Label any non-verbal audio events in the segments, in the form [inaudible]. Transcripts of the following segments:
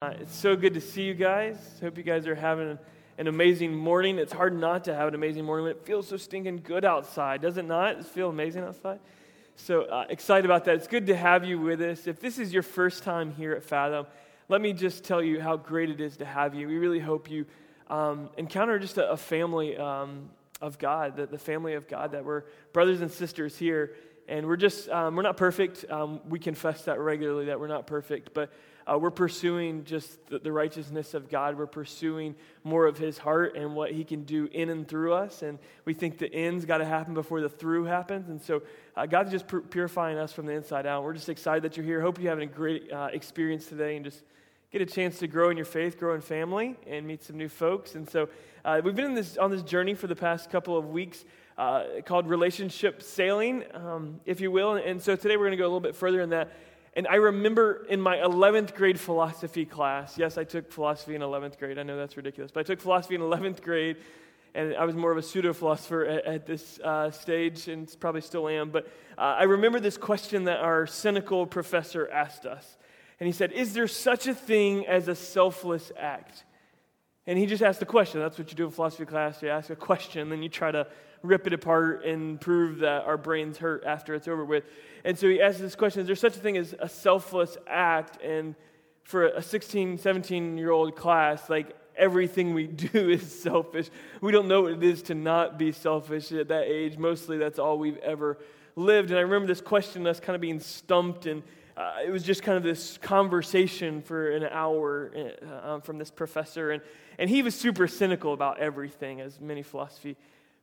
Uh, it's so good to see you guys. Hope you guys are having an amazing morning. It's hard not to have an amazing morning when it feels so stinking good outside, does it not? It feel amazing outside? So uh, excited about that. It's good to have you with us. If this is your first time here at Fathom, let me just tell you how great it is to have you. We really hope you um, encounter just a, a family um, of God, the, the family of God, that we're brothers and sisters here. And we're just, um, we're not perfect. Um, we confess that regularly that we're not perfect, but uh, we're pursuing just the, the, righteousness of God. We're pursuing more of His heart and what He can do in and through us. And we think the end's got to happen before the through happens. And so uh, God's just purifying us from the inside out. We're just excited that you're here. Hope you're having a great uh, experience today and just get a chance to grow in your faith, grow in family, and meet some new folks. And so uh, we've been this, on this journey for the past couple of weeks. Uh, called relationship sailing, um, if you will. And so today we're going to go a little bit further in that. And I remember in my 11th grade philosophy class, yes, I took philosophy in 11th grade. I know that's ridiculous, but I took philosophy in 11th grade, and I was more of a pseudo philosopher at, at, this uh, stage, and probably still am. But uh, I remember this question that our cynical professor asked us. And he said, Is there such a thing as a selfless act? And he just asked the question. That's what you do in philosophy class. You ask a question, then you try to rip it apart and prove that our brains hurt after it's over with. And so he asks this question Is there such a thing as a selfless act? And for a 16, 17 year old class, like everything we do [laughs] is selfish. We don't know what it is to not be selfish at that age. Mostly that's all we've ever lived. And I remember this question, us kind of being stumped, and uh, it was just kind of this conversation for an hour uh, from this professor. And, and he was super cynical about everything, as many philosophy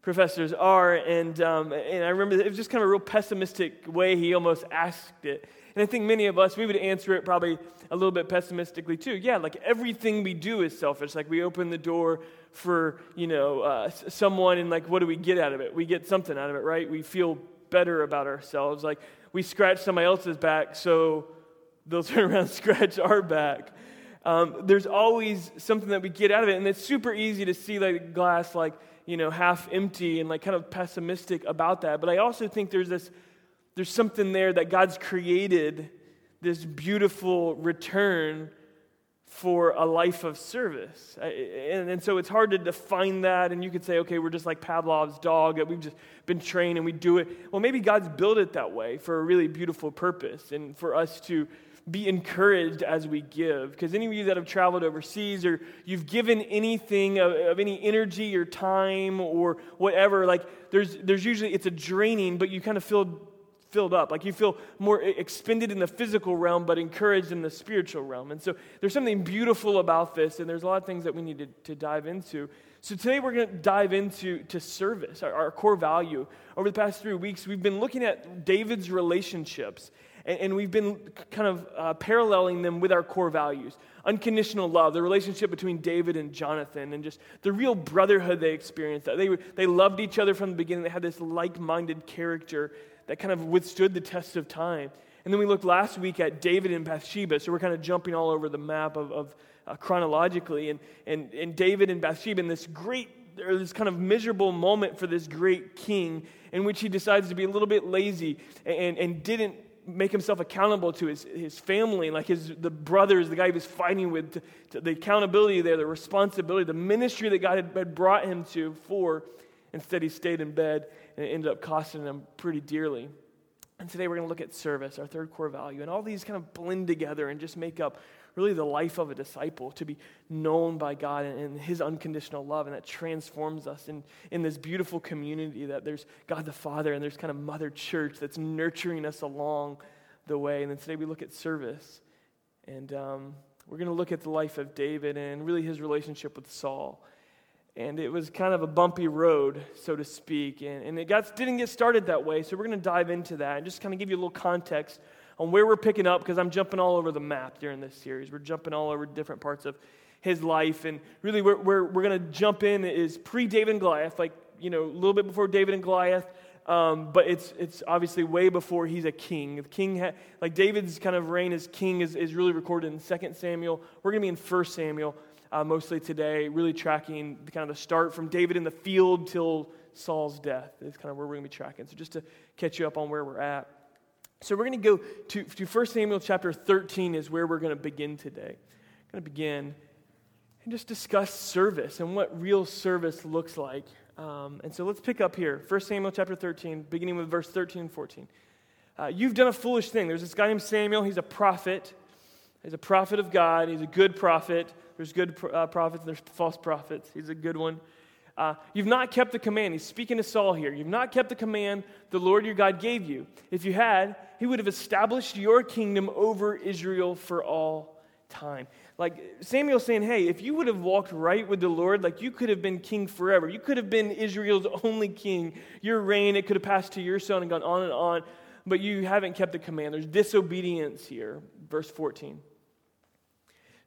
professors are. And, um, and I remember it was just kind of a real pessimistic way he almost asked it. And I think many of us, we would answer it probably a little bit pessimistically too. Yeah, like everything we do is selfish. Like we open the door for, you know, uh, someone and like what do we get out of it? We get something out of it, right? We feel better about ourselves. Like we scratch somebody else's back so they'll [laughs] turn around and scratch our back. Um, there's always something that we get out of it. And it's super easy to see like glass like, you know, half empty and like kind of pessimistic about that. But I also think there's this, there's something there that God's created this beautiful return for a life of service. And, and so it's hard to define that. And you could say, okay, we're just like Pavlov's dog, that we've just been trained and we do it. Well, maybe God's built it that way for a really beautiful purpose and for us to be encouraged as we give. Because any of you that have traveled overseas or you've given anything of, of, any energy or time or whatever, like there's, there's usually, it's a draining, but you kind of feel filled up. Like you feel more expended in the physical realm, but encouraged in the spiritual realm. And so there's something beautiful about this, and there's a lot of things that we need to, to dive into. So today we're going to dive into to service, our, our core value. Over the past three weeks, we've been looking at David's relationships and, and we've been kind of uh, paralleling them with our core values unconditional love, the relationship between David and Jonathan, and just the real brotherhood they experienced. They, they loved each other from the beginning, they had this like minded character that kind of withstood the test of time. And then we looked last week at David and Bathsheba, so we're kind of jumping all over the map of, of uh, chronologically. And, and, and David and Bathsheba in this great or this kind of miserable moment for this great king in which he decides to be a little bit lazy and, and didn't make himself accountable to his, his family, like his, the brothers, the guy he was fighting with, to, to the accountability there, the responsibility, the ministry that God had, had brought him to for. Instead, he stayed in bed and it ended up costing him pretty dearly. And today we're going to look at service, our third core value. And all these kind of blend together and just make up really the life of a disciple to be known by God and, and His unconditional love. And that transforms us in, in this beautiful community that there's God the Father and there's kind of Mother Church that's nurturing us along the way. And then today we look at service. And um, we're going to look at the life of David and really his relationship with Saul. And it was kind of a bumpy road, so to speak. And, and it got, didn't get started that way. So we're going to dive into that and just kind of give you a little context on where we're picking up because I'm jumping all over the map during this series. We're jumping all over different parts of his life. And really, we're, we're, we're going to jump in is pre David and Goliath, like, you know, a little bit before David and Goliath. Um, but it's, it's obviously way before he's a king. The king, ha- like David's kind of reign as king is, is really recorded in 2 Samuel. We're going to be in 1 Samuel uh, mostly today, really tracking the, kind of the start from David in the field till Saul's death is kind of where we're going to be tracking. So just to catch you up on where we're at. So we're going to go to, to 1 Samuel chapter 13 is where we're going to begin today. I'm going to begin and just discuss service and what real service looks like. Um, and so let's pick up here 1 Samuel chapter 13, beginning with verse 13 and 14. Uh, you've done a foolish thing. There's this guy named Samuel. He's a prophet. He's a prophet of God. He's a good prophet. There's good uh, prophets and there's false prophets. He's a good one. Uh, you've not kept the command. He's speaking to Saul here. You've not kept the command the Lord your God gave you. If you had, he would have established your kingdom over Israel for all time. Like Samuel's saying, hey, if you would have walked right with the Lord, like you could have been king forever. You could have been Israel's [laughs] only king. Your reign, it could have passed to your son and gone on and on, but you haven't kept the command. There's disobedience here. Verse 14.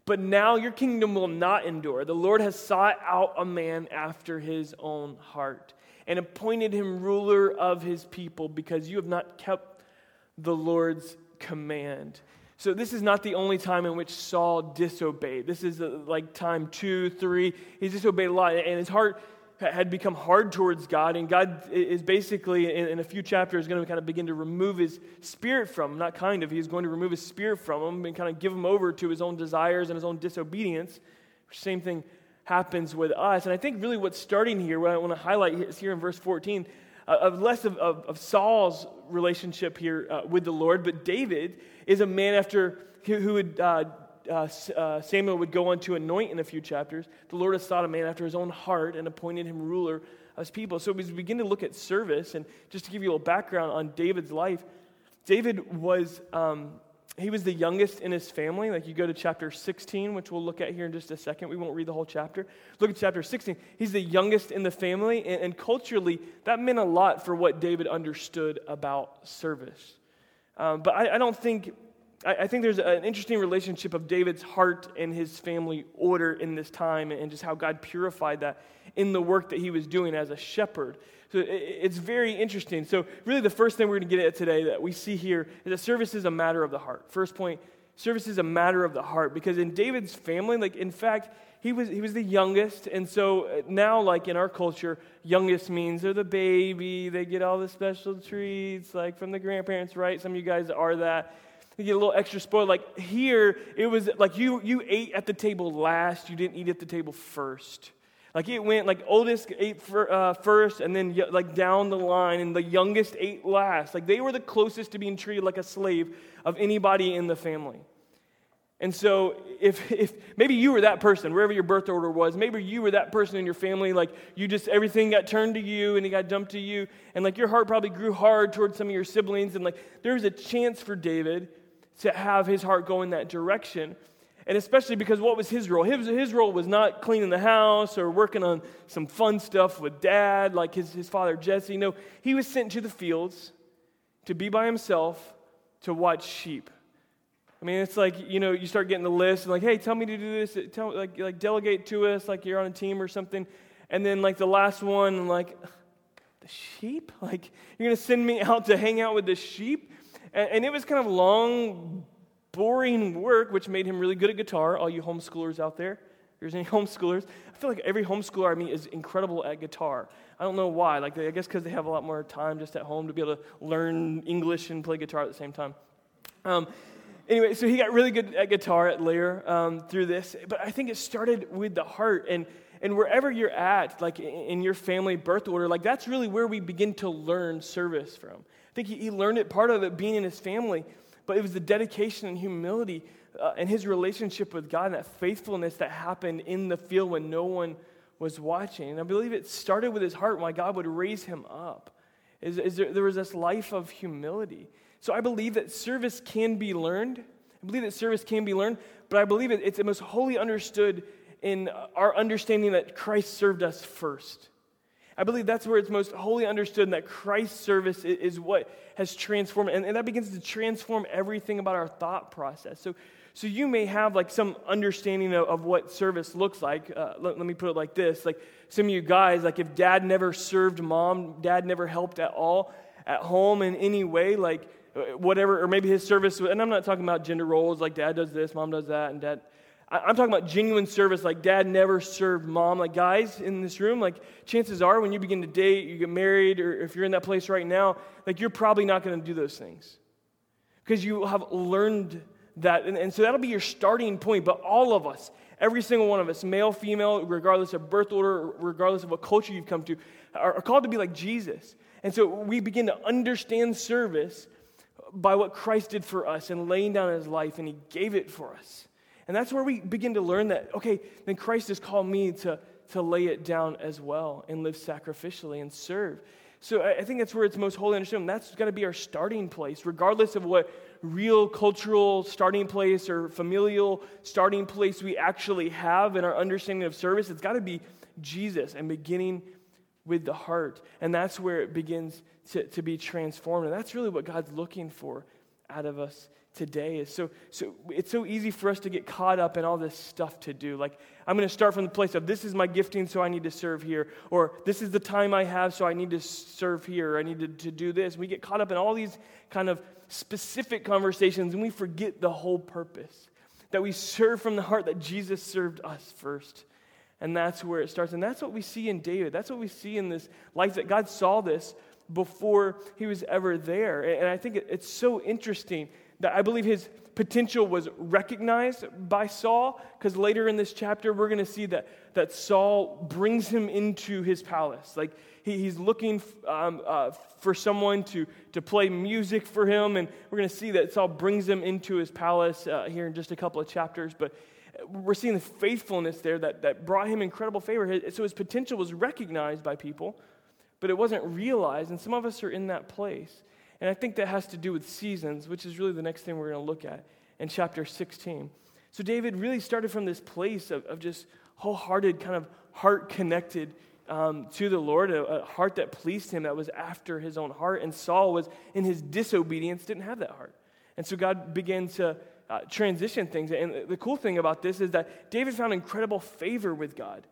But now your kingdom will not endure. The Lord has sought out a man after his own heart and appointed him ruler of his people because you have not kept the Lord's command. So, this is not the only time in which Saul disobeyed. This is uh, like time two, three. He disobeyed a lot, and his heart had become hard towards God, and God is basically, in, a few chapters, going to kind of begin to remove his spirit from him. Not kind of, he's going to remove his spirit from him and kind of give him over to his own desires and his own disobedience. Same thing happens with us. And I think really what's starting here, what I want to highlight is here in verse 14, uh, of less of, of, of, Saul's relationship here uh, with the Lord, but David is a man after who, who would. Uh, uh, uh, Samuel would go on to anoint in a few chapters, the Lord has sought a man after his own heart and appointed him ruler of his people. So as we begin to look at service, and just to give you a little background on David's life, David was um, he was the youngest in his family. Like you go to chapter 16, which we'll look at here in just a second. We won't read the whole chapter. Look at chapter 16. He's the youngest in the family, and, and culturally, that meant a lot for what David understood about service. Um, but I, I, don't think I, I think there's an interesting relationship of David's heart and his family order in this time and just how God purified that in the work that he was doing as a shepherd. So it's very interesting. So, really, the first thing we're going to get at today that we see here is that service is a matter of the heart. First point service is a matter of the heart because in David's family, like, in fact, he was, he was the youngest. And so uh, now, like in our culture, youngest means they're the baby, they get all the special treats, like from the grandparents, right? Some of you guys are that you get a little extra spoiled. Like here, it was like you, you ate at the table last, you didn't eat at the table first. Like it went like oldest ate for, uh, first, and then like down the line, and the youngest ate last. Like they were the closest to being treated like a slave of anybody in the family. And so, if, if maybe you were that person, wherever your birth order was, maybe you were that person in your family, like you just, everything got turned to you and it got dumped to you, and like your heart probably grew hard towards some of your siblings, and like there was a chance for David to have his heart go in that direction. And especially because what was his role? His, his role was not cleaning the house or working on some fun stuff with dad, like his, his father Jesse. No, he was sent to the fields to be by himself to watch sheep. I mean, it's like, you know, you start getting the list and like, hey, tell me to do this, tell, like, like delegate to us, like you're on a team or something. And then like the last one, like, the sheep? Like, you're going to send me [laughs] out to hang out with the sheep? And, and it was kind of long, boring work, which made him really good at guitar. All you homeschoolers out there, there's any [laughs] homeschoolers, I feel like every homeschooler I meet is incredible at guitar. I don't know why. Like, I guess because they have a lot more time just at home to be able to learn English and play guitar at the same time. Um, anyway, so he got really good at guitar at Lair um, through this. But I think it started with the heart. And, and wherever you're at, like in your family birth order, like that's really where we begin to learn service from think he, he learned it, part of it being in his family, but it was the dedication and humility uh, and his relationship with God and that faithfulness that happened in the field when no one was watching. And I believe it started with his heart why God would raise him up. Is, is there, there was this life of humility. So I believe that service can be learned. I believe that service can be learned, but I believe it, it's the most wholly understood in our understanding that Christ served us first. I believe that's where it's most wholly understood, and that Christ's service is what has transformed, and, and that begins to transform everything about our thought process. So, so you may have like some understanding of, of what service looks like. Uh, let, let me put it like this: like some of you guys, like if dad never served mom, dad never helped at all at home in any way, like uh, whatever, or maybe his service. And I'm not talking about gender roles, like dad does this, mom does that, and dad I'm talking about genuine service, like dad never served mom. Like, guys in this room, like, chances are when you begin to date, you get married, or if you're in that place right now, like, you're probably not going to do those things. Because you have learned that. And, and so that'll be your starting point. But all of us, every single one of us, male, female, regardless of birth order, regardless of what culture you've come to, are, are called to be like Jesus. And so we begin to understand service by what Christ did for us and laying down his life, and he gave it for us. And that's where we begin to learn that, okay, then Christ has called me to, to lay it down as well and live sacrificially and serve. So I think that's where it's most wholly understood. That's got to be our starting place, regardless of what real cultural starting place or familial starting place we actually have in our understanding of service. It's got to be Jesus and beginning with the heart. And that's where it begins to, to be transformed. And that's really what God's looking for out of us today is so so it's so easy for us to get caught up in all this stuff to do. Like i'm going to start from the place of this is my gifting so i need to serve here. Or this is the time i have so i need to serve here. I need to, to do this. We get caught up in all these kind of specific conversations and we forget the whole purpose. That we serve from the heart that jesus served us first. And that's where it starts. And that's what we see in david. That's what we see in this life that god saw this before he was ever there. And i think it's so interesting that I believe his potential was recognized by Saul, because later in this chapter, we're going to see that, that Saul brings him into his palace. Like he, he's looking um, uh, for someone to, to play music for him, and we're going to see that Saul brings him into his palace uh, here in just a couple of chapters. But we're seeing the faithfulness there that, that brought him incredible favor. So his potential was recognized by people, but it wasn't realized, and some of us are in that place. And I think that has to do with seasons, which is really the next thing we're going to look at in chapter 16. So David really started from this place of, of just wholehearted, kind of heart connected um, to the Lord, a, a, heart that pleased him, that was after his own heart. And Saul was, in his disobedience, didn't have that heart. And so God began to uh, transition things. And the cool thing about this is that David found incredible favor with God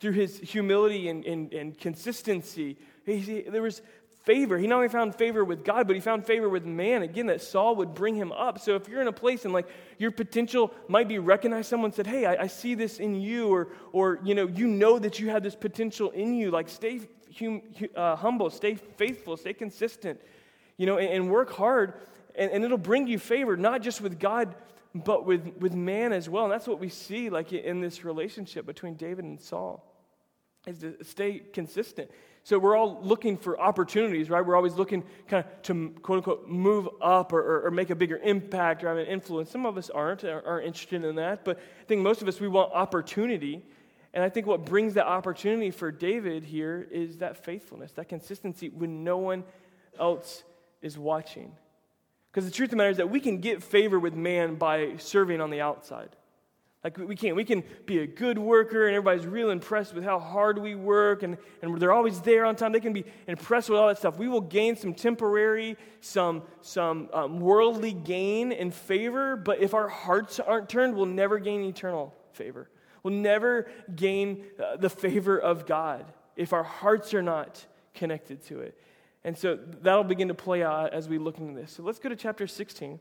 through his humility and, and, and consistency. He, he, there was favor. He not only found favor with God, but he found favor with man. Again, that Saul would bring him up. So if you're in a place and like your potential might be recognized, someone said, Hey, I, I see this in you, or, or you know, you know that you have this potential in you. Like stay hum, uh, humble, stay faithful, stay consistent, you know, and, and work hard, and, and it'll bring you favor, not just with God, but with, with man as well. And that's what we see like in this relationship between David and Saul is to stay consistent. So we're all looking for opportunities, right? We're always looking kind of to quote unquote move up or, or, or, make a bigger impact or have an influence. Some of us aren't, aren't interested in that, but I think most of us, we want opportunity. And I think what brings that opportunity for David here is that faithfulness, that consistency when no one else is watching. Because the truth of the matter is that we can get favor with man by serving on the outside. Like we can't. We can be a good worker and everybody's real impressed with how hard we work and, and they're always there on time. They can be impressed with all that stuff. We will gain some temporary, some, some um, worldly gain and favor, but if our hearts aren't turned, we'll never gain eternal favor. We'll never gain uh, the favor of God if our hearts are not connected to it. And so that'll begin to play out as we look into this. So let's go to chapter 16.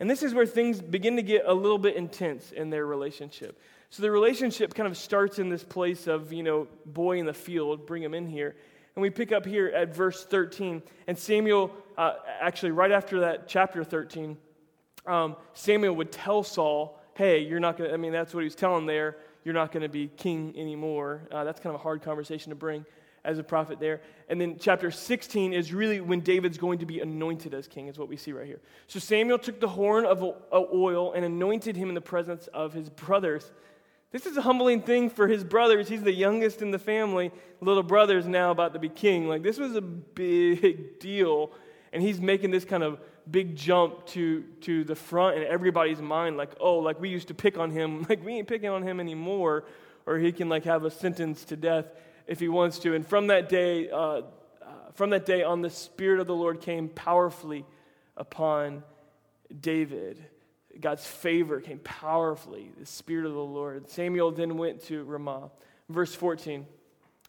And this is where things begin to get a little bit intense in their relationship. So the relationship kind of starts in this place of, you know, boy in the field, bring him in here. And we pick up here at verse 13. And Samuel, uh, actually, right after that, chapter 13, um, Samuel would tell Saul, hey, you're not going to, I mean, that's what he's telling there. You're not going to be king anymore. Uh, that's kind of a hard conversation to bring as a prophet there. And then chapter 16 is really when David's going to be anointed as king, is what we see right here. So Samuel took the horn of oil and anointed him in the presence of his brothers. This is a humbling thing for his brothers. He's the youngest in the family. Little brother's now about to be king. Like, this was a big deal. And he's making this kind of big jump to, to the front in everybody's mind. Like, oh, like we used to pick on him. [laughs] Like, we ain't picking on him anymore. Or he can, like, have a sentence to death if he wants to. And from that day, uh, uh, from that day on, the Spirit of the Lord came powerfully upon David. God's favor came powerfully, the Spirit of the Lord. Samuel then went to Ramah. Verse 14.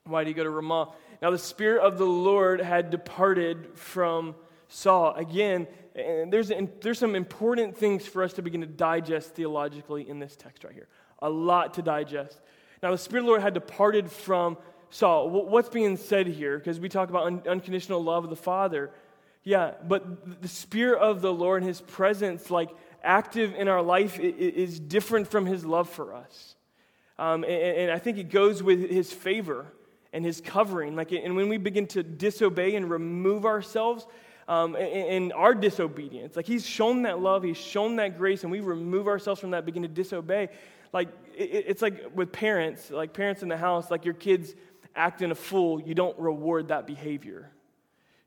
Why did he go to Ramah? Now, the Spirit of the Lord had departed from Saul. Again, there's, there's some important things for us to begin to digest theologically in this text right here. A lot to digest. Now, the Spirit of the Lord had departed from Saul. What's being said here? Because we talk about un- unconditional love of the Father. Yeah, but the Spirit of the Lord and His presence, like active in our life is different from his love for us. Um, and, and, I think it goes with his favor and his covering. Like, and when we begin to disobey and remove ourselves um, in, our disobedience, like he's shown that love, he's shown that grace, and we remove ourselves from that, begin to disobey. Like, it, it's like with parents, like parents in the house, like your kids acting a fool, you don't reward that behavior.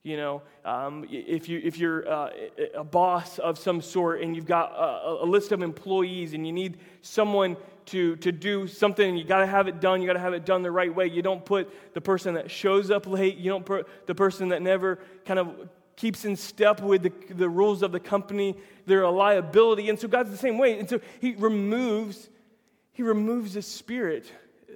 You know, um, if, you, if you're uh, a boss of some sort and you've got a, a list of employees and you need someone to, to do something you got to have it done, you got to have it done the right way. You don't put the person that shows up late, you don't put the person that never kind of keeps in step with the, the rules of the company. They're a liability. And so God's the same way. And so He removes, He removes the spirit,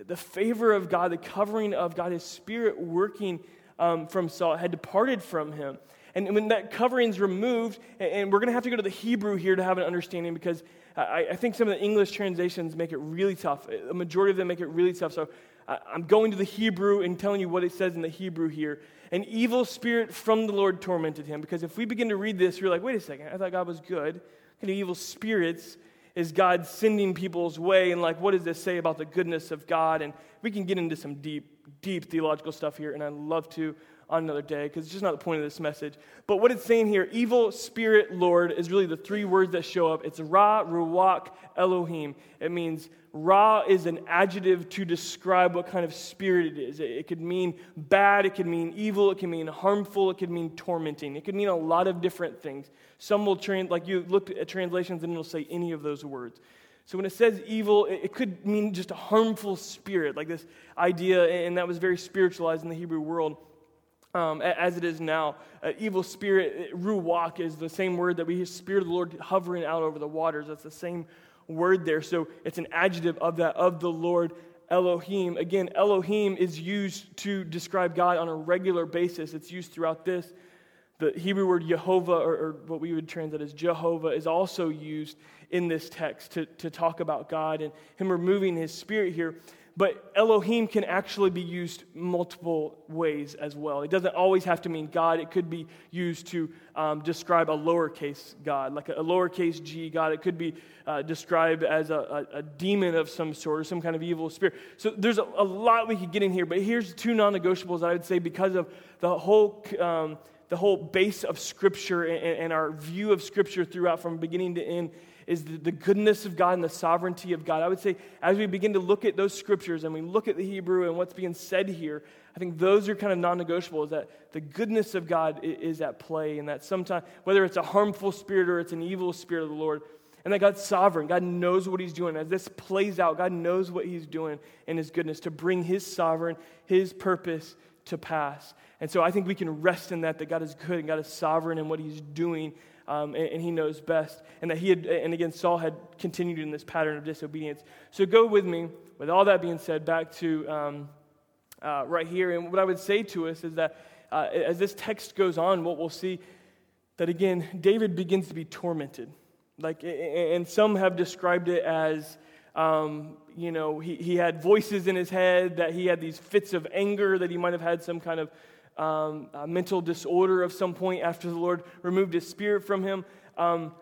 the favor of God, the covering of God, His spirit working um, from Saul had departed from him. And when that covering's removed, and we're going to have to go to the Hebrew here to have an understanding because I, I, think some of the English translations make it really tough. A majority of them make it really tough. So I'm going to the Hebrew and telling you what it says in the Hebrew here. An evil spirit from the Lord tormented him. Because if we begin to read this, you're like, wait a second, I thought God was good. Kind of evil spirits is God sending people's way? And like, what does this say about the goodness of God? And we can get into some deep deep theological stuff here, and I'd love to on another day because it's just not the point of this message. But what it's saying here, evil spirit Lord, is really the three words that show up. It's Ra, Ruach, Elohim. It means Ra is an adjective to describe what kind of spirit it is. It, it could mean bad, it could mean evil, it could mean harmful, it could mean tormenting. It could mean a lot of different things. Some will, trans, like you look at translations and it'll say any of those words. So when it says evil, it could mean just a harmful spirit, like this idea, and that was very spiritualized in the Hebrew world. Um, as it is now. Uh, evil spirit, ruach, is the same word that we hear spirit of the Lord hovering out over the waters. That's the same word there. So it's an adjective of that, of the Lord Elohim. Again, Elohim is used to describe God on a regular basis. It's used throughout this. The Hebrew word Jehovah, or, or what we would translate as Jehovah, is also used in this text to, to talk about God and Him removing His Spirit here. But Elohim can actually be used multiple ways as well. It doesn't always have to mean God, it could be used to um, describe a lowercase God, like a, a, lowercase g God. It could be uh, described as a, a, a, demon of some sort or some kind of evil spirit. So there's a, lot we could get in here, but here's two non negotiables that I would say because of the whole. Um, the whole base of Scripture and, and our view of Scripture throughout from beginning to end is the, goodness of God and the sovereignty of God. I would say, as we begin to look at those scriptures and we look at the Hebrew and what's being said here, I think those are kind of non negotiable, is that the goodness of God is at play, and that sometimes, whether it's a harmful spirit or it's an evil spirit of the Lord, and that God's sovereign. God knows what He's doing. As this plays out, God knows what He's doing in His goodness to bring His sovereign, His purpose to pass. And so I think we can rest in that, that God is good and God is sovereign in what He's doing um, and, and, he knows best. And that he had, and again, Saul had continued in this pattern of disobedience. So go with me, with all that being said, back to um, uh, right here. And what I would say to us is that uh, as this text goes on, what we'll see that again, David begins to be tormented. Like, and some have described it as, um, you know, he, he had voices in his head, that he had these fits of anger, that he might have had some kind of um, mental disorder of some point after the Lord removed his spirit from him. Um,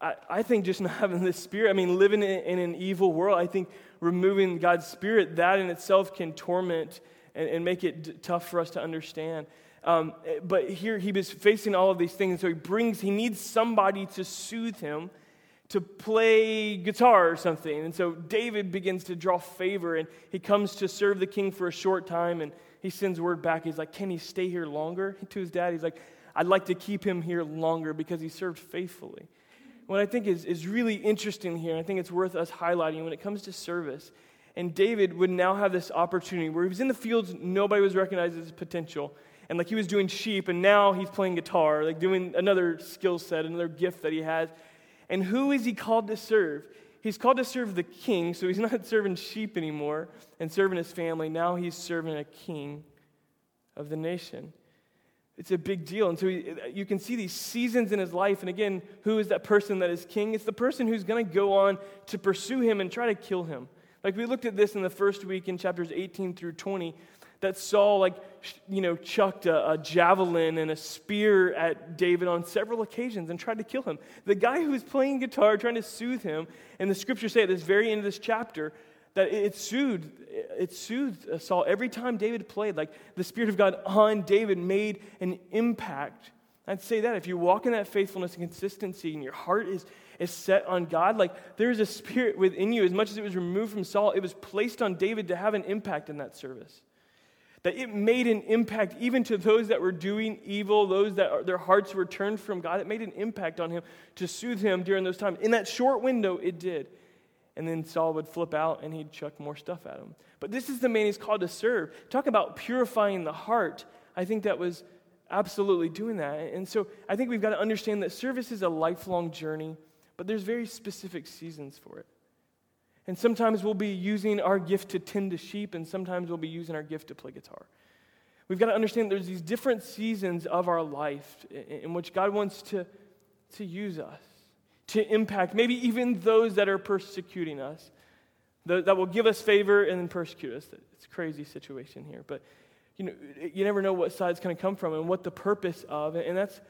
I, I, think just [laughs] not having this spirit, I mean, living in, in, an evil world, I think removing God's spirit, that in itself can torment and, and make it d- tough for us to understand. Um, but here he was facing all of these things, so he brings, he needs somebody to soothe him to play guitar or something. And so David begins to draw favor and he comes to serve the king for a short time and he sends word back. He's like, Can he stay here longer? [laughs] To his dad, he's like, I'd like to keep him here longer because he served faithfully. What I think is, is really interesting here, I think it's worth us highlighting when it comes to service. And David would now have this opportunity where he was in the fields, nobody was recognizing his potential. And like he was doing sheep, and now he's playing guitar, like doing another skill set, another gift that he has. And who is he called to serve? He's called to serve the king, so he's [laughs] not serving sheep anymore and serving his family. Now he's serving a king of the nation. It's a big deal. And so he, you can see these seasons in his life. And again, who is that person that is king? It's the person who's going to go on to pursue him and try to kill him. Like we looked at this in the first week in chapters 18 through 20, that Saul, like, you know, chucked a, a, javelin and a spear at David on several occasions and tried to kill him. The guy who was playing guitar, trying to soothe him, and the scriptures say at this very end of this chapter that it soothed, it soothed uh, Saul every time David played. Like the Spirit of God on David made an impact. I'd say that if you walk in that faithfulness and consistency and your heart is, is set on God, like there's a spirit within you. As much as it was removed from Saul, it was placed on David to have an impact in that service that it made an impact even to those that were doing evil, those that their hearts were turned from God. It made an impact on him to soothe him during those times. In that short window, it did. And then Saul would flip out and he'd chuck more stuff at him. But this is the man he's called to serve. Talk about purifying the heart. I think that was absolutely doing that. And so I think we've got to understand that service is a lifelong journey, but there's very specific seasons for it. And sometimes we'll be using our gift to tend to sheep, and sometimes we'll be using our gift to play guitar. We've got to understand there's these different seasons of our life in which God wants to, to use us, to impact maybe even those that are persecuting us, that will give us favor and then persecute us. It's a crazy situation here, but you know, you never know what side it's going to come from and what the purpose of. And that's,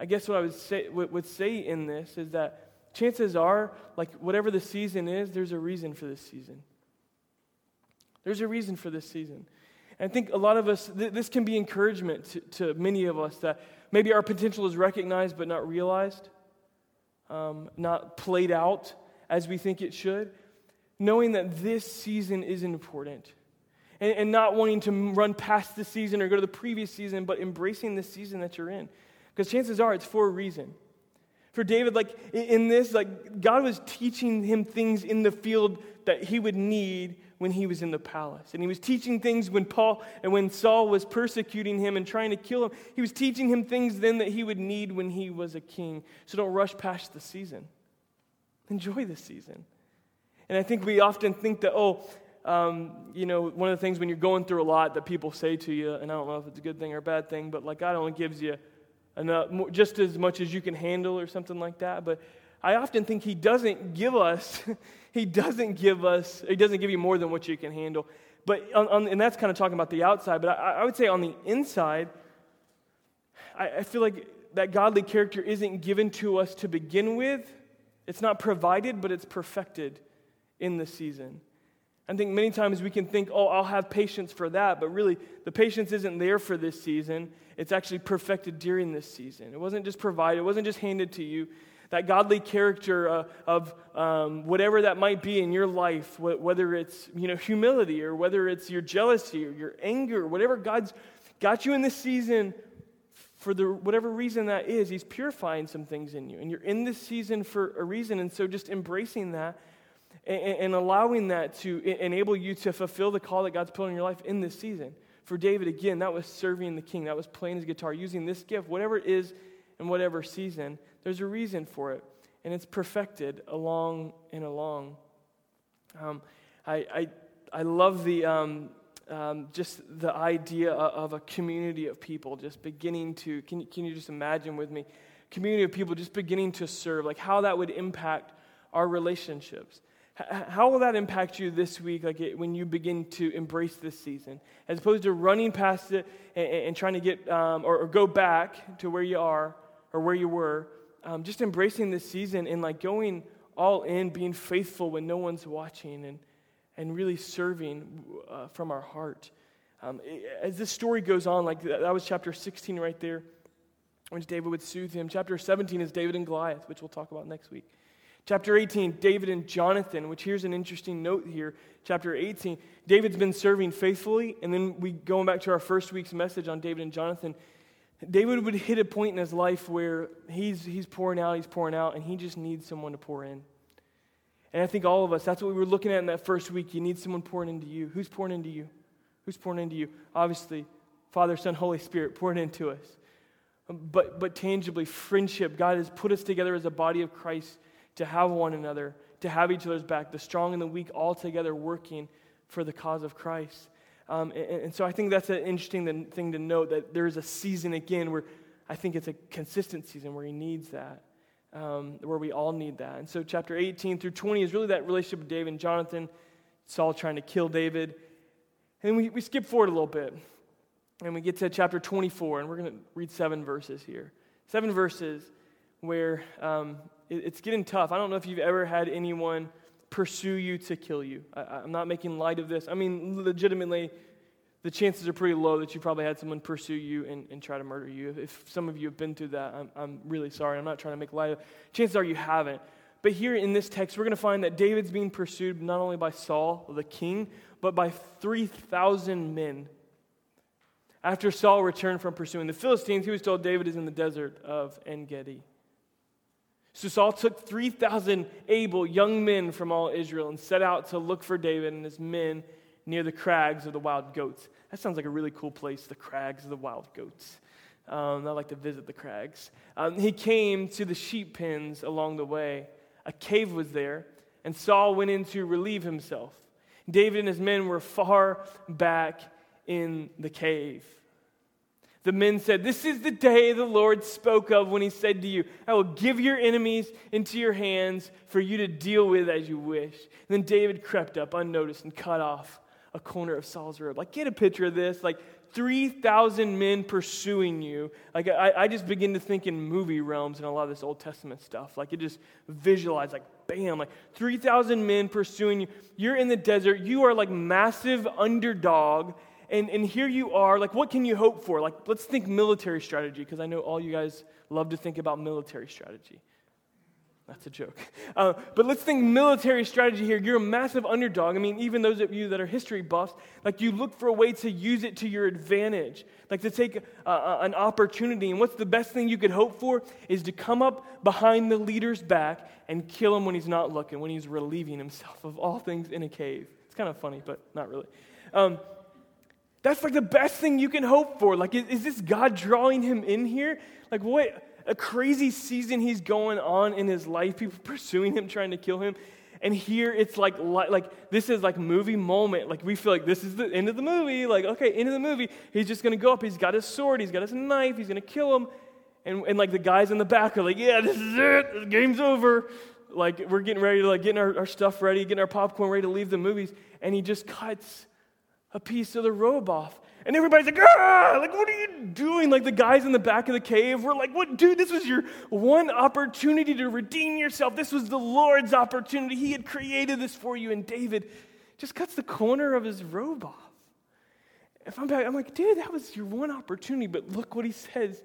I guess, what I would say, would say in this is that chances are, like whatever the season is, there's a reason for this season. There's a reason for this season. And I think a lot of us, th- this can be encouragement to, to, many of us that maybe our potential is recognized but not realized, um, not played out as we think it should. Knowing that this season is important. And, and not wanting to run past the season or go to the previous season, but embracing the season that you're in. Because chances are it's for a reason for David, like in this, like God was teaching him things in the field that he would need when he was in the palace. And he was teaching things when Paul and when Saul was persecuting him and trying to kill him. He was teaching him things then that he would need when he was a king. So don't rush past the season. Enjoy the season. And I think we often think that, oh, um, you know, one of the things when you're going through a lot that people say to you, and I don't know if it's a good thing or a bad thing, but like God only gives you enough, just as much as you can handle or something like that. But I often think he doesn't give us, [laughs] he doesn't give us, he doesn't give you more than what you can handle. But, on, on, and that's kind of talking about the outside, but I, I would say on the inside, I, I feel like that godly character isn't given to us to begin with. It's not provided, but it's perfected in the season. I think many times we can think, oh, I'll have patience for that, but really, the patience isn't there for this season. It's actually perfected during this season. It wasn't just provided, it wasn't just handed to you. That godly character uh, of um, whatever that might be in your life, wh- whether it's you know humility or whether it's your jealousy or your anger, whatever God's got you in this season for the whatever reason that is, He's purifying some things in you, and you're in this season for a reason. And so, just embracing that and, and allowing that to enable you to fulfill the call that God's put on your life in this season. For David, again, that was serving the king, that was playing his guitar, using this gift, whatever it is in whatever season. There's a reason for it, and it's perfected along and along. Um, I, I, I love the, um, um, just the idea of a community of people just beginning to, can, can you just imagine with me? Community of people just beginning to serve, like how that would impact our relationships. How will that impact you this week, like it, when you begin to embrace this season, as opposed to running past it and, and trying to get um, or, or, go back to where you are or where you were? Um, just embracing this season and like going all in, being faithful when no one's watching, and and really serving uh, from our heart. Um, as this story goes on, like that was chapter 16 right there, which David would soothe him. Chapter 17 is David and Goliath, which we'll talk about next week. Chapter 18, David and Jonathan, which here's an interesting note here. Chapter 18, David's been serving faithfully, and then we going back to our first week's message on David and Jonathan. David would hit a point in his life where he's, he's pouring out, he's pouring out, and he just needs someone to pour in. And I think all of us, that's what we were looking at in that first week. You need someone pouring into you. Who's pouring into you? Who's pouring into you? Obviously, Father, Son, Holy Spirit pouring into us. But, but tangibly, friendship. God has put us together as a body of Christ to have one another, to have each other's back, the strong and the weak all together working for the cause of Christ. Um, and, and, so I think that's an interesting thing to note that there's a season again where I think it's a consistent season where he needs that, um, where we all need that. And so chapter 18 through 20 is really that relationship with David and Jonathan, Saul trying to kill David. And we, we skip forward a little bit. And we get to chapter 24, and we're going to read seven verses here. Seven verses where um, it, it's getting tough. I don't know if you've ever had anyone pursue you to kill you. I, I'm not making light of this. I mean, legitimately, the chances are pretty low that you probably had someone pursue you and, and try to murder you. If some of you have been through that, I'm, I'm really sorry. I'm not trying to make light of it. Chances are you haven't. But here in this text, we're going to find that David's being pursued not only by Saul, the king, but by 3,000 men. After Saul returned from pursuing the Philistines, he was told David is in the desert of En Gedi. So Saul took 3,000 able young men from all Israel and set out to look for David and his men near the crags of the wild goats. That sounds like a really cool place, the crags of the wild goats. Um, I like to visit the crags. Um, he came to the sheep pens along the way. A cave was there, and Saul went in to relieve himself. David and his men were far back in the cave. The men said, This is the day the Lord spoke of when he said to you, I will give your enemies into your hands for you to deal with as you wish. And then David crept up unnoticed and cut off a corner of Saul's robe. Like, get a picture of this. Like, 3,000 men pursuing you. Like, I, I just begin to think in movie realms and a lot of this Old Testament stuff. Like, it just visualize, like, bam, like 3,000 men pursuing you. You're in the desert. You are like massive underdog. And, and here you are. Like, what can you hope for? Like, let's think military strategy, because I know all you guys love to think about military strategy. That's a joke. [laughs] Uh, but let's think military strategy here. You're a massive underdog. I mean, even those of you that are history buffs, like you look for a way to use it to your advantage, like to take uh, uh, an opportunity. And what's the best thing you could hope for is to come up behind the leader's back and kill him when he's not looking, when he's relieving himself of all things in a cave. It's kind of funny, but not really. Um, that's like the best thing you can hope for. Like, is, is this God drawing him in here? Like, what? a crazy season he's going on in his life, people [laughs] pursuing him, trying to kill him. And here it's like, like this is like movie moment. Like we feel like this is the end of the movie. Like, okay, end of the movie. He's just gonna go up. He's got his sword, he's got his knife, he's gonna kill him. And, and like the guys in the back are like, yeah, this is it. The game's over. Like we're getting ready to like getting our, our stuff ready, getting our popcorn ready to leave the movies. And he just cuts a piece of the robe off. And everybody's like, ah, like, what are you doing? Like the guys in the back of the cave were like, what, dude, this was your one opportunity to redeem yourself. This was the Lord's opportunity. He had created this for you. And David just cuts the corner of his robe off. If I'm back, I'm like, dude, that was your one opportunity. But look what he says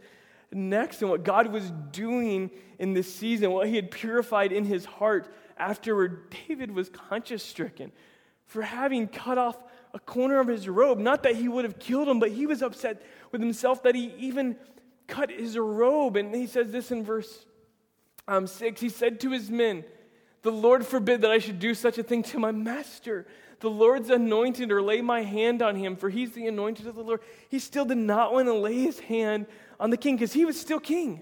next and what God was doing in this season, what he had purified in his heart afterward. David was conscience stricken for having cut off a corner of his robe. Not that he would have killed him, but he was upset with himself that he even cut his robe. And he says this in verse um, 6 He said to his men, The Lord forbid that I should do such a thing to my master. The Lord's anointed, or lay my hand on him, for he's the anointed of the Lord. He still did not want to lay his hand on the king because he was still king.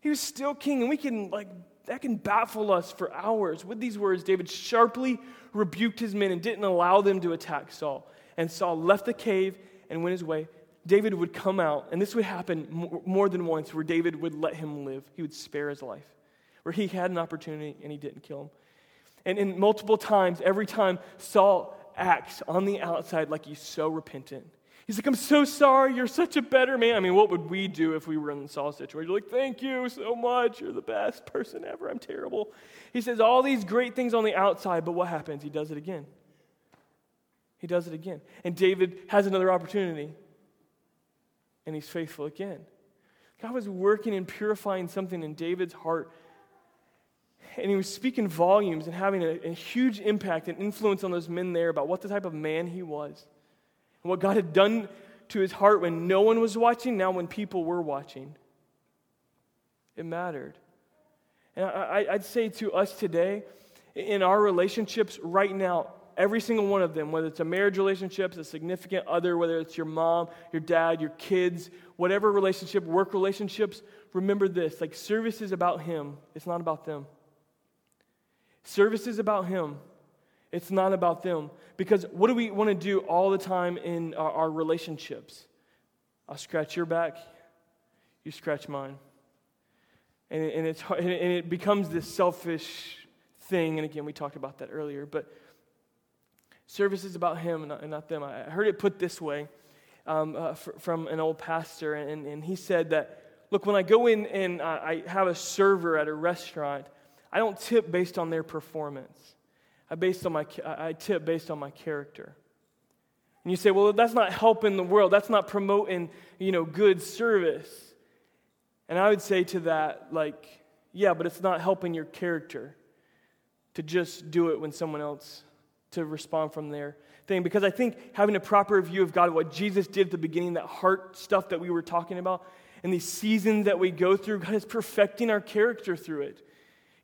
He was still king, and we can like that can baffle us for hours. With these words, David sharply rebuked his men and didn't allow them to attack Saul. And Saul left the cave and went his way. David would come out, and this would happen more than once, where David would let him live. He would spare his life, where he had an opportunity and he didn't kill him. And in multiple times, every time Saul acts on the outside like he's so repentant, He's like, I'm so sorry. You're such a better man. I mean, what would we do if we were in Saul's situation? You're like, thank you so much. You're the best person ever. I'm terrible. He says all these great things on the outside, but what happens? He does it again. He does it again. And David has another opportunity, and he's faithful again. God was working and purifying something in David's heart. And he was speaking volumes and having a, a huge impact and influence on those men there about what the type of man he was. And what God had done to his heart when no one was watching, now when people were watching. It mattered. And I, would say to us today, in our relationships right now, every single one of them, whether it's a marriage relationship, a significant other, whether it's your mom, your dad, your kids, whatever relationship, work relationships, remember this like service is about Him, it's not about them. Service is about Him, it's not about them. Because what do we want to do all the time in our, our relationships? I'll scratch your back, you scratch mine. And, it, and, it's, and it becomes this selfish thing. And again, we talked about that earlier. But Service is about Him and not, and not them. I heard it put this way um, uh, f- from an old pastor, and, and he said that, look, when I go in and I have a server at a restaurant, I don't tip based on their performance. I, based on my, I tip based on my character. And you say, well, that's not helping the world. That's not promoting, you know, good service. And I would say to that, like, yeah, but it's not helping your character to just do it when someone else, to respond from their thing. Because I think having a proper view of God, what Jesus did at the beginning, that heart stuff that we were talking about, and these seasons that we go through, God is perfecting our character through it.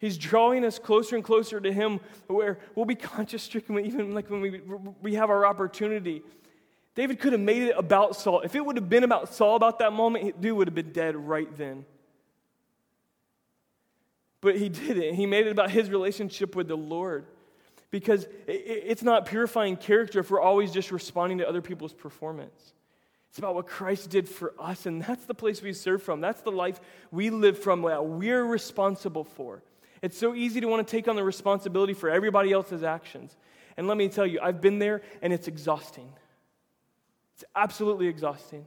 He's drawing us closer and closer to Him where we'll be conscious stricken, even like when we, we have our opportunity. David could have made it about Saul. If it would have been about Saul about that moment, dude would have been dead right then. But he [laughs] didn't. He made it about his relationship with the Lord. Because it's not purifying character if we're always just responding to other people's performance. It's about what Christ did for us, and that's the place we serve from. That's the life we live from that we're responsible for. It's so easy to want to take on the responsibility for everybody else's actions. And let me tell you, I've been there and it's exhausting. It's absolutely exhausting.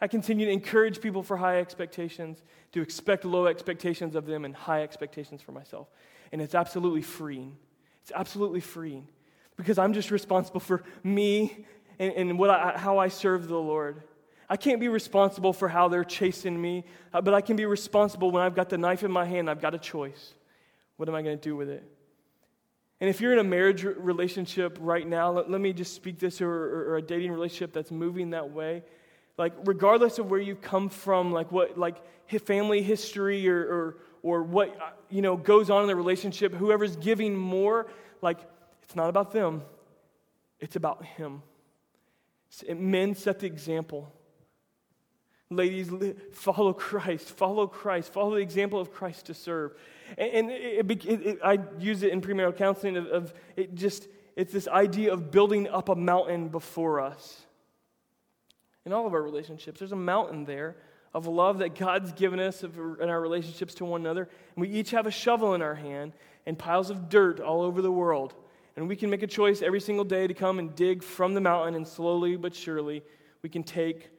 I continue to encourage people for high expectations, to expect low expectations of them and high expectations for myself. And it's absolutely freeing. It's absolutely freeing because I'm just responsible for me and, and what I, how I serve the Lord. I can't be responsible for how they're chasing me, uh, but I can be responsible when I've got the knife in my hand, I've got a choice. What am I going to do with it? And if you're in a marriage relationship right now, let, let me just speak this, or, or, or, a dating relationship that's moving that way. Like, regardless of where you come from, like what, like family history or, or, or what, uh, you know, goes on in the relationship, whoever's giving more, like, it's not about them. It's about him. Men set the example. Ladies, follow Christ, follow Christ, follow the example of Christ to serve. And, it, it, it, I use it in premarital counseling of, of it just, it's this idea of building up a mountain before us. In all of our relationships, there's a mountain there of love that God's given us in our relationships to one another. And we each have a shovel in our hand and piles of dirt all over the world. And we can make a choice every single day to come and dig from the mountain, and slowly but surely, we can take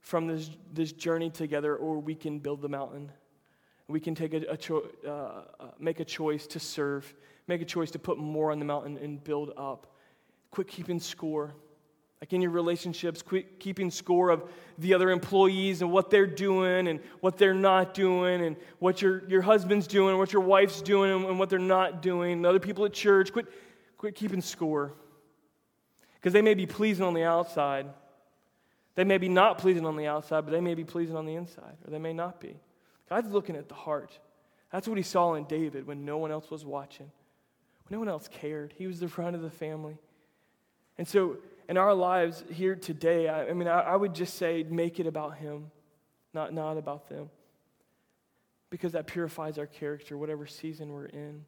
from this, this journey together, or we can build the mountain. We can take a, a cho- uh, uh, make a choice to serve, make a choice to put more on the mountain and build up. Quit keeping score. Like in your relationships, quit keeping score of the other employees and what they're doing and what they're not doing and what your, your husband's doing, what your wife's doing and, what they're not doing, and other people at church. Quit, quit keeping score. Because they may be pleasing on the outside, they may be not pleasing on the outside, but they may be pleasing on the inside, or they may not be. God's looking at the heart. That's what he saw in David when no one else was watching, when no one else cared. He was the front of the family. And so, in our lives here today, I, I mean, I, I would just say make it about him, not, not about them. Because that purifies our character, whatever season we're in.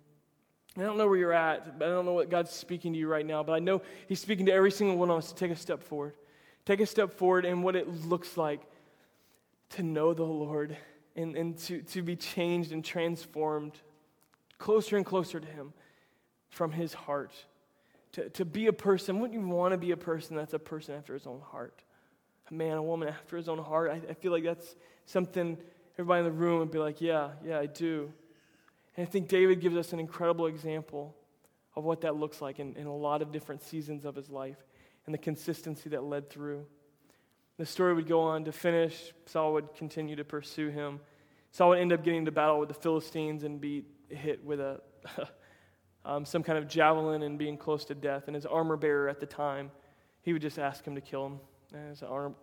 I don't know where you're at. But I don't know what God's speaking to you right now, but I know He's speaking to every single one of us to take a step forward. Take a step forward in what it looks like to know the Lord and, and to, to be changed and transformed closer and closer to Him from His heart. To, to be a person, wouldn't you want to be a person that's a person after His own heart? A man, a woman after His own heart. I, I feel like that's something everybody in the room would be like, yeah, yeah, I do. And I think David gives us an incredible example of what that looks like in, in a lot of different seasons of his life and the consistency that led through. The story would go on to finish. Saul would continue to pursue him. Saul would end up getting into battle with the Philistines and be hit with a, [laughs] um, some kind of javelin and being close to death. And his armor bearer at the time, he would just ask him to kill him. And it's an,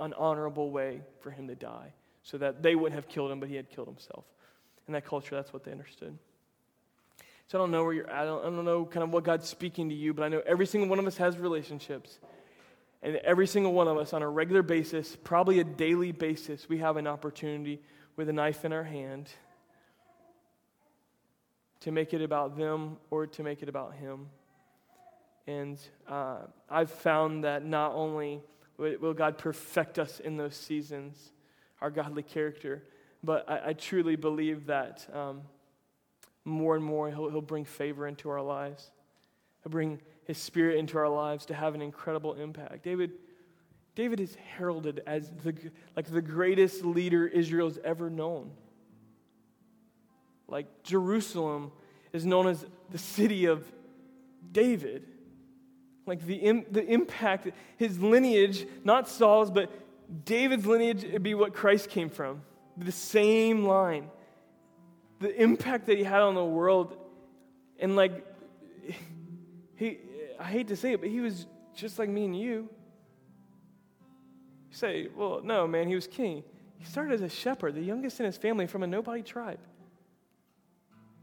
an honorable way for him to die so that they wouldn't have killed him, but he had killed himself. In that culture, that's what they understood. So I don't know where you're at. I don't, I don't know kind of what God's speaking to you, but I know every single one of us has relationships. And every single one of us, on a regular basis, probably a daily basis, we have an opportunity with a knife in our hand to make it about them or to make it about Him. And uh, I've found that not only will God perfect us in those seasons, our godly character, but I, I truly believe that. Um, more and more, he'll, he'll bring favor into our lives. He'll bring his spirit into our lives to have an incredible impact. David, David is heralded as the, like the greatest leader Israel's ever known. Like Jerusalem is known as the city of David. Like the, the impact, his lineage, not Saul's, but David's lineage would be what Christ came from. The same line. The impact that he had on the world. And like, he, I hate to say it, but he was just like me and you. You say, well, no, man, he was king. He started as a shepherd, the youngest in his family from a nobody tribe.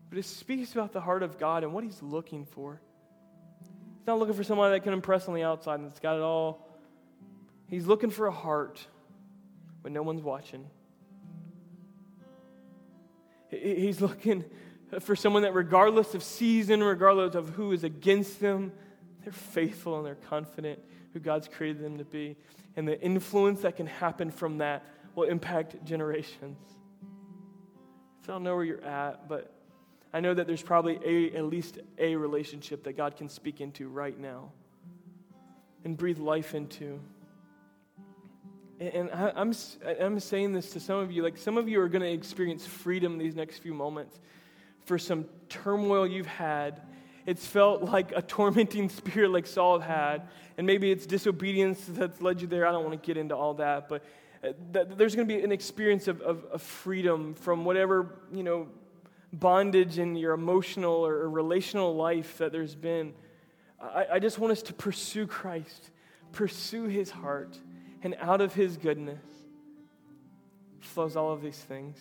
But it speaks about the heart of God and what he's looking for. He's not looking for someone that can impress on the outside and that's got it all. He's looking for a heart when no one's watching. He's looking for someone that, regardless of season, regardless of who is against them, they're faithful and they're confident who God's created them to be. And the influence that can happen from that will impact generations. So I don't know where you're at, but I know that there's probably a, at least a relationship that God can speak into right now and breathe life into. And I'm, I'm saying this to some of you, like some of you are going to experience freedom these next few moments for some turmoil you've had. It's felt like a tormenting [laughs] spirit like Saul had, and maybe it's disobedience that's led you there. I don't want to get into all that, but uh, there's going to be an experience of, of, of freedom from whatever, you know, bondage in your emotional or relational life that there's been. I, I just want us to pursue Christ, pursue his heart, and out of his goodness flows all of these things.